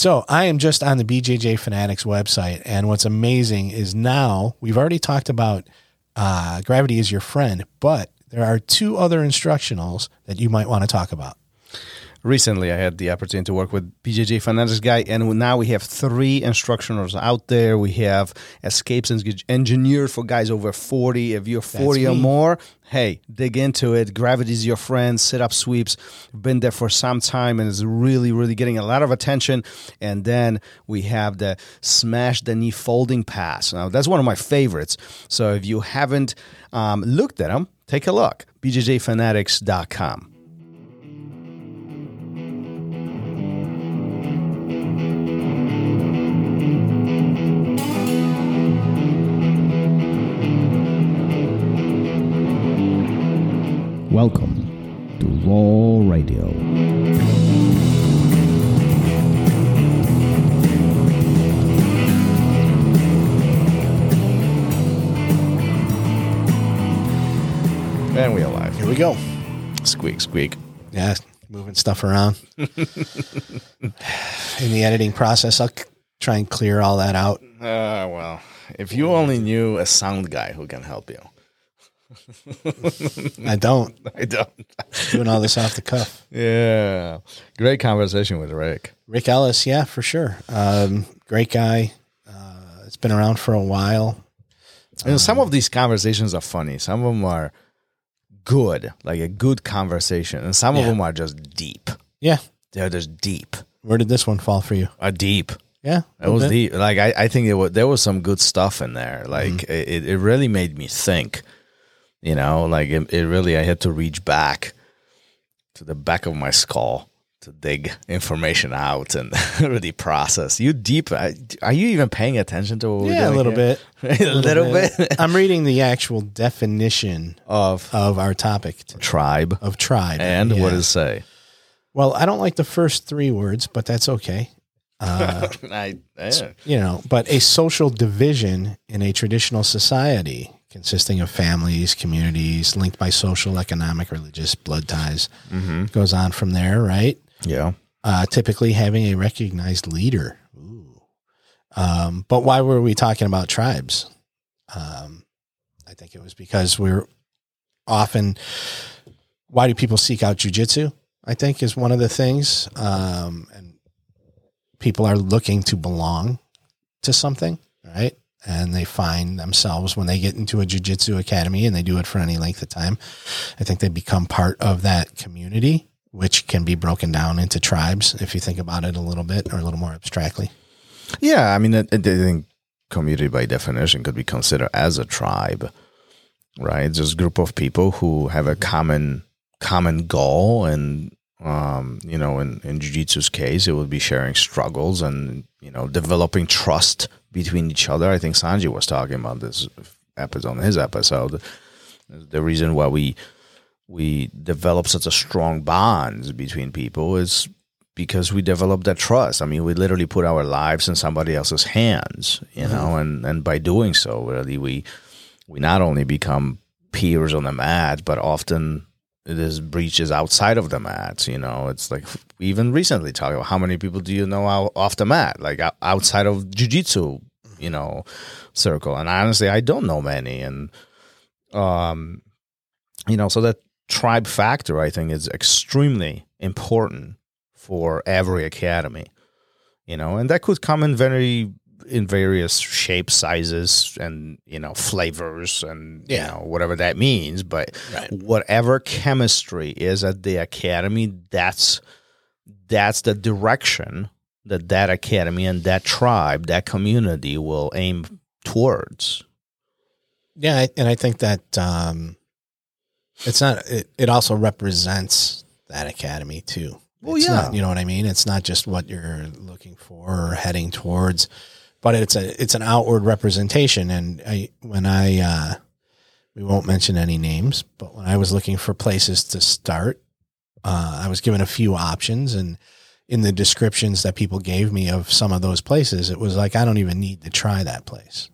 So I am just on the BJJ Fanatics website, and what's amazing is now we've already talked about uh, gravity is your friend, but there are two other instructionals that you might want to talk about. Recently I had the opportunity to work with BJJ Fanatics guy, and now we have three instructionals out there. We have escapes en- engineered for guys over 40. If you're 40 or me. more, hey, dig into it. Gravity's your friend. Sit up sweeps. Been there for some time and is really, really getting a lot of attention. And then we have the smash the knee folding pass. Now, that's one of my favorites. So if you haven't um, looked at them, take a look. BJJFanatics.com. Welcome to ROL Radio. And we are live. Here we go. Squeak, squeak. Yeah, moving stuff around. In the editing process, I'll c- try and clear all that out. Uh, well, if you only knew a sound guy who can help you. I don't. I don't. Doing all this off the cuff. Yeah. Great conversation with Rick. Rick Ellis, yeah, for sure. Um, great guy. Uh, it's been around for a while. And know, some of these conversations are funny. Some of them are good, like a good conversation. And some of them are just deep. Yeah. They're just deep. Where did this one fall for you? A deep. Yeah. It was deep. Like I, I think it was, there was some good stuff in there. Like it, it really made me think. You know, like it, it really I had to reach back to the back of my skull to dig information out and really process. You deep? Are you even paying attention to what we're Yeah, a little here? bit. a little bit I'm reading the actual definition of of our topic t- tribe. of tribe. And what does it say? Well, I don't like the first three words, but that's okay. Uh, I, yeah. you know, but a social division in a traditional society consisting of families, communities linked by social, economic, religious, blood ties Mm-hmm. goes on from there, right? yeah. Uh, typically having a recognized leader. Ooh. Um, but why were we talking about tribes? Um, I think it was because we're often. Why do people seek out jujitsu? I think is one of the things, um, and people are looking to belong to something, right? And they find themselves when they get into a jujitsu academy and they do it for any length of time. I think they become part of that community, which can be broken down into tribes if you think about it a little bit or a little more abstractly. Yeah, I mean, I, I think community by definition could be considered as a tribe, right? Just a group of people who have a common common goal, and um, you know, in in jiu-jitsu's case, it would be sharing struggles and you know developing trust between each other. I think Sanji was talking about this episode on his episode. The reason why we we develop such a strong bonds between people is because we develop that trust. I mean, we literally put our lives in somebody else's hands, you mm-hmm. know, and and by doing so, really, we we not only become peers on the mat, but often is breaches outside of the mat. You know, it's like we even recently talked about how many people do you know out, off the mat, like outside of jujitsu, you know, circle. And honestly, I don't know many, and um, you know, so that tribe factor, I think, is extremely important for every academy. You know, and that could come in very in various shapes, sizes, and you know flavors, and Yeah. you know whatever that means. But Right. whatever chemistry is at the academy, that's that's the direction that that academy and that tribe, that community will aim towards. Yeah, and I think that um, it's not. It, it also represents that academy too. Well, It's yeah. not- you know what I mean. It's not just what you're looking for or heading towards, but it's a it's an outward representation. And I when I uh, we won't mention any names, but when I was looking for places to start, uh, I was given a few options, and in the descriptions that people gave me of some of those places, it was like I don't even need to try that place.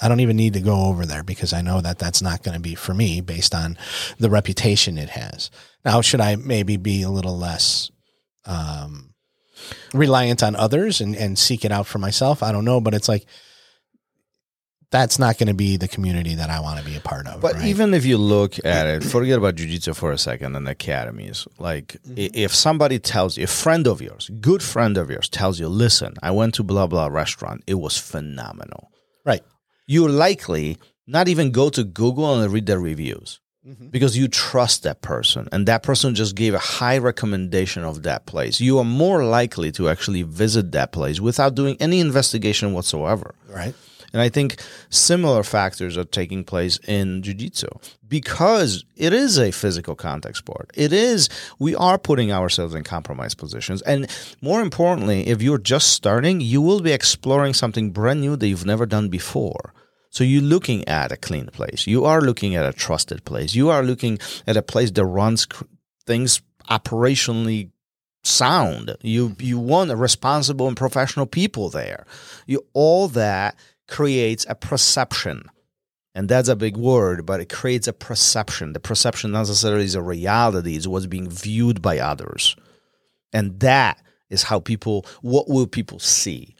I don't even need to go over there because I know that that's not going to be for me based on the reputation it has. Now, should I maybe be a little less, um, reliant on others and, and seek it out for myself. I don't know, but it's like that's not going to be the community that I want to be a part of. But right? even if you look at it, forget about jujitsu for a second and academies. Like i mm-hmm. if somebody tells you, a friend of yours, good friend of yours, tells you, "Listen, I went to blah blah restaurant. It was phenomenal." right, You likely not even go to Google and read the reviews Mm-hmm. because you trust that person, and that person just gave a high recommendation of that place. You are more likely to actually visit that place without doing any investigation whatsoever. right, And I think similar factors are taking place in jiu-jitsu because it is a physical contact sport. It is we are putting ourselves in compromised positions. And more importantly, if you're just starting, you will be exploring something brand new that you've never done before. So you're looking at a clean place. You are looking at a trusted place. You are looking at a place that runs things operationally sound. You you want responsible and professional people there. You all that creates a perception. And that's a big word, but it creates a perception. The perception not necessarily is a reality, it's what's being viewed by others. And that is how people what will people see?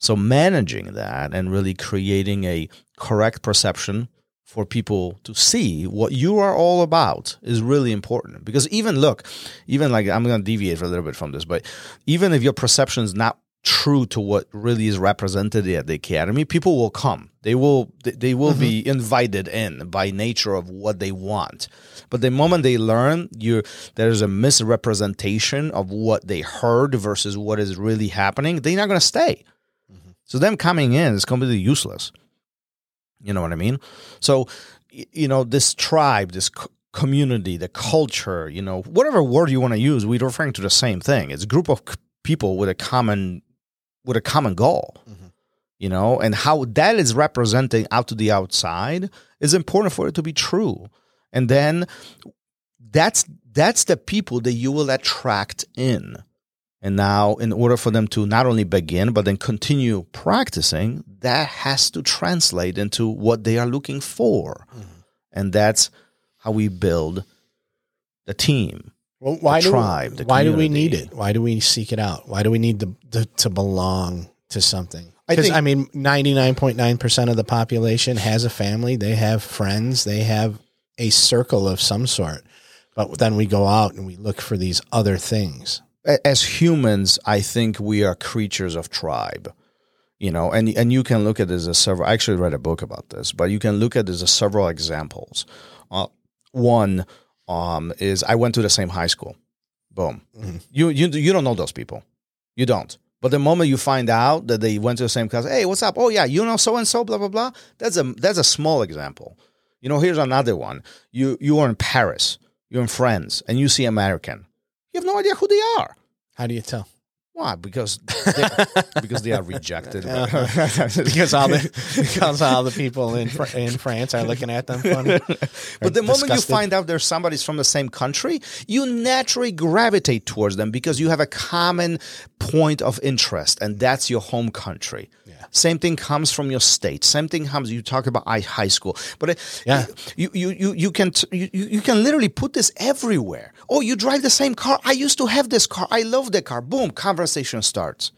So managing that and really creating a correct perception for people to see what you are all about is really important. Because even look, even like I'm going to deviate for a little bit from this, but even if your perception is not true to what really is represented at the academy, people will come. They will they- will be mm-hmm. invited in by nature of what they want. But the moment they learn you there's a misrepresentation of what they heard versus what is really happening, they're not going to stay. So them coming in is completely useless. You know what I mean? So, you know, this tribe, this c- community, the culture, you know, whatever word you want to use, we're referring to the same thing. It's a group of c- people with a common, with a common goal. Mm-hmm. You know, and how that is representing out to the outside is important for it to be true. And then that's that's the people that you will attract in. And now, in order for them to not only begin, but then continue practicing, that has to translate into what they are looking for. Mm-hmm. And that's how we build the team. Well, why do tribe, the why do we need it? Why do we seek it out? Why do we need to to, to belong to something? I Because think- I, mean, ninety nine point nine percent of the population has a family. They have friends. They have a circle of some sort. But then we go out and we look for these other things. As humans, I think we are creatures of tribe. You know, and and you can look at this as several. I actually read a book about this, but you can look at this as several examples. Uh, one um, is I went to the same high school. Boom. You you you don't know those people. You don't. But the moment you find out that they went to the same class, hey, what's up? Oh yeah, you know so and so, blah blah blah. That's a that's a small example. You know, here's another one. You you are in Paris, you're in France, and you see American. You have no idea who they are. How do you tell? Why? Because they, because they are rejected. because all the because all the people in Fr- in France are looking at them funny. But the moment you find out there's somebody's from the same country, you naturally gravitate towards them because you have a common point of interest, and that's your home country. Same thing comes from your state. Same thing comes. You talk about I- high school, but Yeah. you you you you can t- you, you you can literally put this everywhere. Oh, you drive the same car. I used to have this car. I love the car. Boom, conversation starts.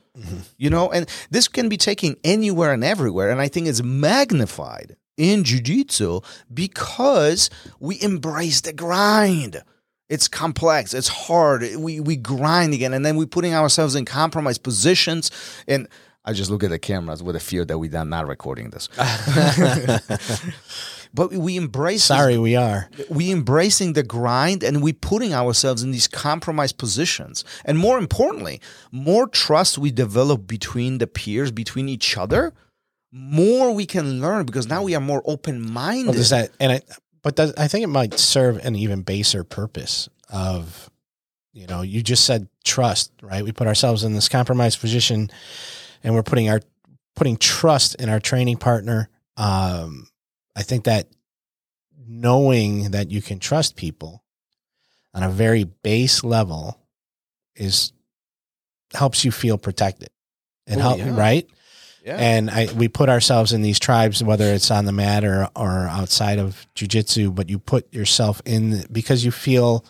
You know, and this can be taken anywhere and everywhere, and I think it's magnified in jiu-jitsu because we embrace the grind. It's complex. It's hard. We we grind again, and then we're putting ourselves in compromised positions. And I just look at the cameras with a fear that we're not recording this. but we embrace. Sorry, we are. we embracing the grind and we putting ourselves in these compromised positions and more importantly more trust we develop between the peers between each other more we can learn because now we are more open-minded Well, does that and I, but does, I think it might serve an even baser purpose of, you know, you just said trust, right? We put ourselves in this compromised position, and we're putting our putting trust in our training partner. Um, I think that knowing that you can trust people on a very base level is helps you feel protected and Oh, help yeah. right yeah. and I, we put ourselves in these tribes, whether it's on the mat or, or outside of jujitsu, but you put yourself in because you feel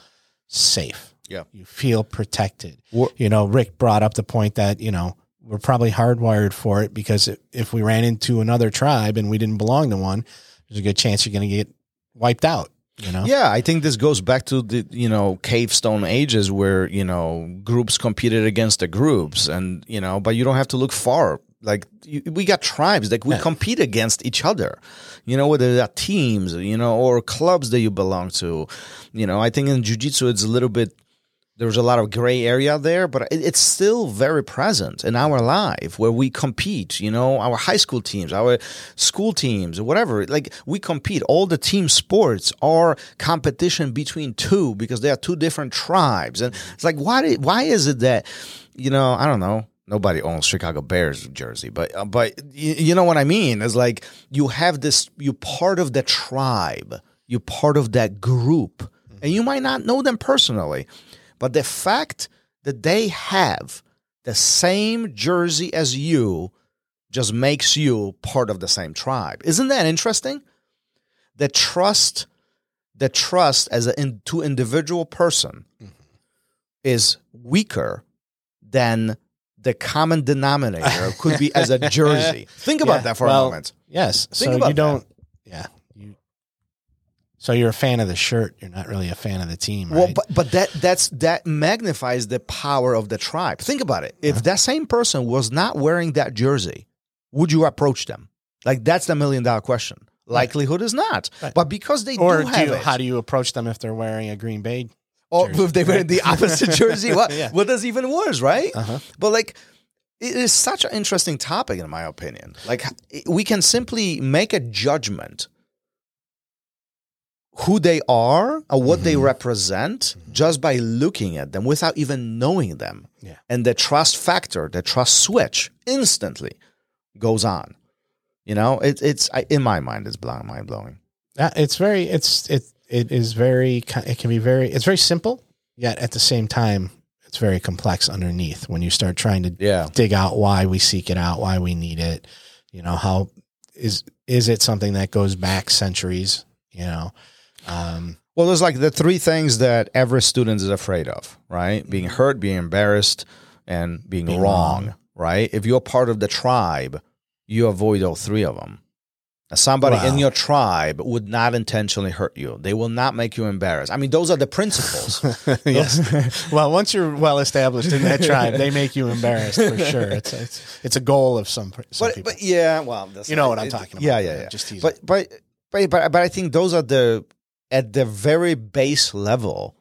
safe. Yeah. You feel protected. You know, Rick brought up the point that, you know, we're probably hardwired for it because if we ran into another tribe and we didn't belong to one, there's a good chance you're going to get wiped out, you know? Yeah, I think this goes back to the you know cave stone ages where you know groups competed against the groups, and you know, but you don't have to look far. Like you, we got tribes, like we Yeah. compete against each other. You know, whether they're teams, you know, or clubs that you belong to. You know, I think in jujitsu it's a little bit. There's a lot of gray area there, but it, it's still very present in our life where we compete. You know, our high school teams, our school teams, whatever. Like we compete. All the team sports are competition between two because they are two different tribes, and it's like why? Why is it that you know? I don't know. Nobody owns Chicago Bears jersey, but uh, but you, you know what I mean. It's like you have this. you're part of the tribe. you're part of that group, and you might not know them personally, but the fact that they have the same jersey as you just makes you part of the same tribe. Isn't that interesting? The trust, the trust as an in, to individual person mm-hmm. is weaker than the common denominator could be as a jersey. Think about Yeah, that for well, a moment. Yes. Think so about you don't, yeah. So you're a fan of the shirt. You're not really a fan of the team, right? Well, but but that that's that magnifies the power of the tribe. Think about it. If that same person was not wearing that jersey, would you approach them? Like that's the million dollar question. Likelihood is not. Right. But because they or do do have you, it, how do you approach them if they're wearing a Green Bay? or jersey, if they wear the opposite jersey, what Yeah. what does even worse, right? Uh-huh. But like, it is such an interesting topic, in my opinion. Like, we can simply make a judgment who they are or what they Mm-hmm. represent just by looking at them without even knowing them. Yeah. And the trust factor, the trust switch instantly goes on. You know, it, it's I, in my mind, it's blind, mind blowing. Uh, it's very, it's, it, it is very, it can be very, it's very simple, yet at the same time, it's very complex underneath when you start trying to Yeah. dig out why we seek it out, why we need it. You know, how is, is it something that goes back centuries? You know, um, Well, there's like the three things that every student is afraid of, right? Being hurt, being embarrassed, and being, Being wrong, wrong. right? If you're part of the tribe, you avoid all three of them. Somebody in your tribe would not intentionally hurt you. They will not make you embarrassed. I mean, those are the principles. yes. well, once you're well established in that tribe, they make you embarrassed for sure. It's it's, it's a goal of some, some but, people. but yeah, well, You know what I'm it- talking about. Yeah, yeah, yeah. Just teasing. but, but but but but I think those are the at the very base level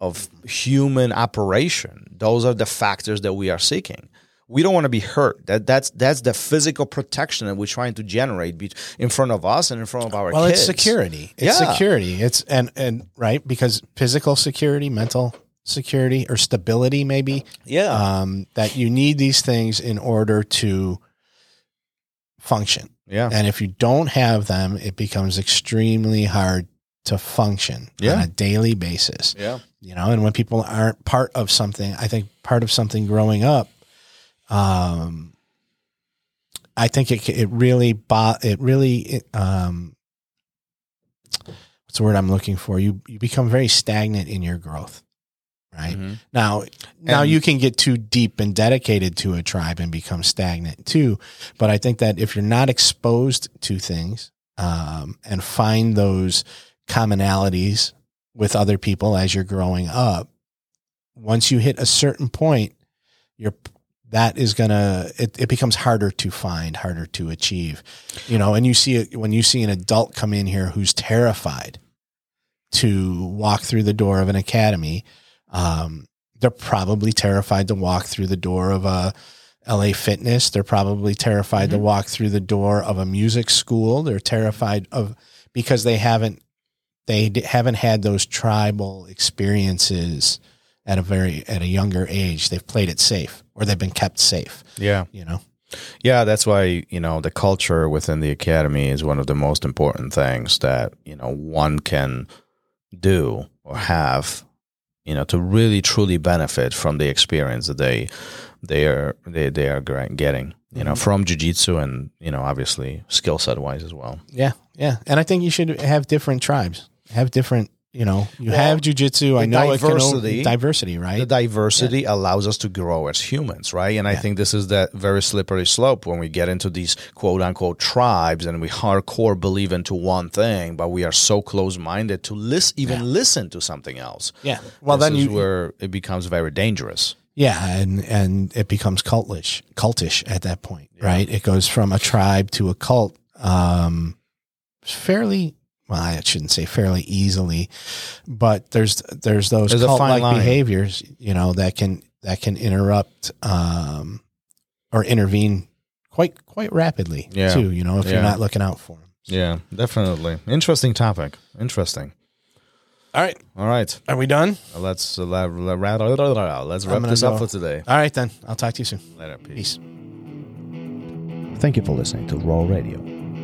of human operation. Those are the factors that we are seeking. We don't want to be hurt. That that's that's the physical protection that we're trying to generate be, in front of us and in front of our well, kids. it's security. It's Yeah. security. It's and and right because physical security, mental security, or stability, maybe Yeah, um, that you need these things in order to function. yeah, And if you don't have them, it becomes extremely hard to function Yeah. on a daily basis. yeah. you know and when people aren't part of something i think part of something growing up um i think it it really bo- it really it, um what's the word i'm looking for you you become very stagnant in your growth right Mhm. now now And- you can get too deep and dedicated to a tribe and become stagnant too but i think that if you're not exposed to things um and find those commonalities with other people as you're growing up once you hit a certain point you're that is gonna it, it becomes harder to find harder to achieve you know and you see it when you see an adult come in here who's terrified to walk through the door of an academy um, they're probably terrified to walk through the door of a LA Fitness. They're probably terrified to Mhm. walk through the door of a music school. They're terrified of because they haven't they d- haven't had those tribal experiences at a very at a younger age. They've played it safe or they've been kept safe. yeah. You know. Yeah, that's why, you know, the culture within the academy is one of the most important things that, you know, one can do or have, you know, to really truly benefit from the experience that they they are they, they are getting, you know, Mhm. from jiu-jitsu and, you know, obviously skill set wise as well. Yeah, yeah. And I think you should have different tribes. Have different you know, you Well, have jujitsu. I know it can diversity- diversity, right? the diversity allows us to grow as humans, right? And I think this is that very slippery slope when we get into these quote unquote tribes and we hardcore believe into one thing, but we are so close minded to lis- even listen to something else. yeah. Well, This then is you, where it becomes very dangerous. yeah, and and it becomes cultish, cultish at that point, right? It goes from a tribe to a cult, um, fairly. Well, I shouldn't say fairly easily, but there's there's those There's a cult fine like line. behaviors, you know, that can that can interrupt um, or intervene quite quite rapidly Yeah. too. You know, if Yeah. you're not looking out for them. Yeah, definitely. Interesting topic. Interesting. All right, All right. are we done? Let's uh, let's wrap gonna this up for today. All right, then. I'll talk to you soon. Later. Peace. Peace. Thank you for listening to ROL Radio.